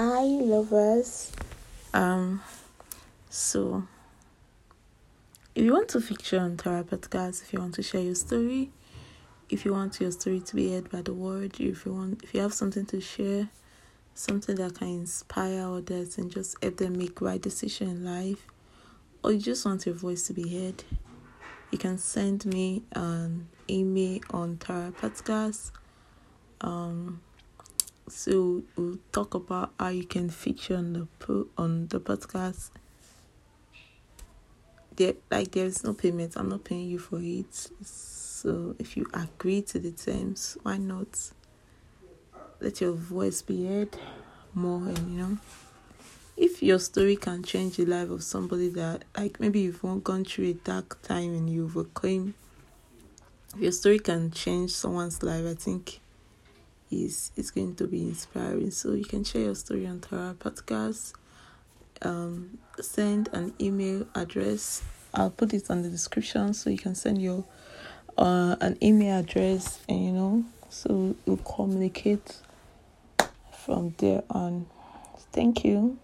Hi, lovers. Um, so if you want to feature on Tarara Podcast, if you want to share your story, if you want your story to be heard by the world, if you want, if you have something to share, something that can inspire others and just help them make right decision in life, or you just want your voice to be heard, you can send me an email on Tarara Podcast. Um, so we'll talk about how you can feature on the po- on the podcast. There, like there is no payment. I'm not paying you for it. So if you agree to the terms, why not? Let your voice be heard more, and you know, if your story can change the life of somebody that, like maybe you've gone through a dark time and you overcame. If your story can change someone's life, I think is is going to be inspiring. So you can share your story on Tarara Podcast. Um, send an email address. I'll put it on the description so you can send your uh an email address and you know so we'll communicate from there on. Thank you.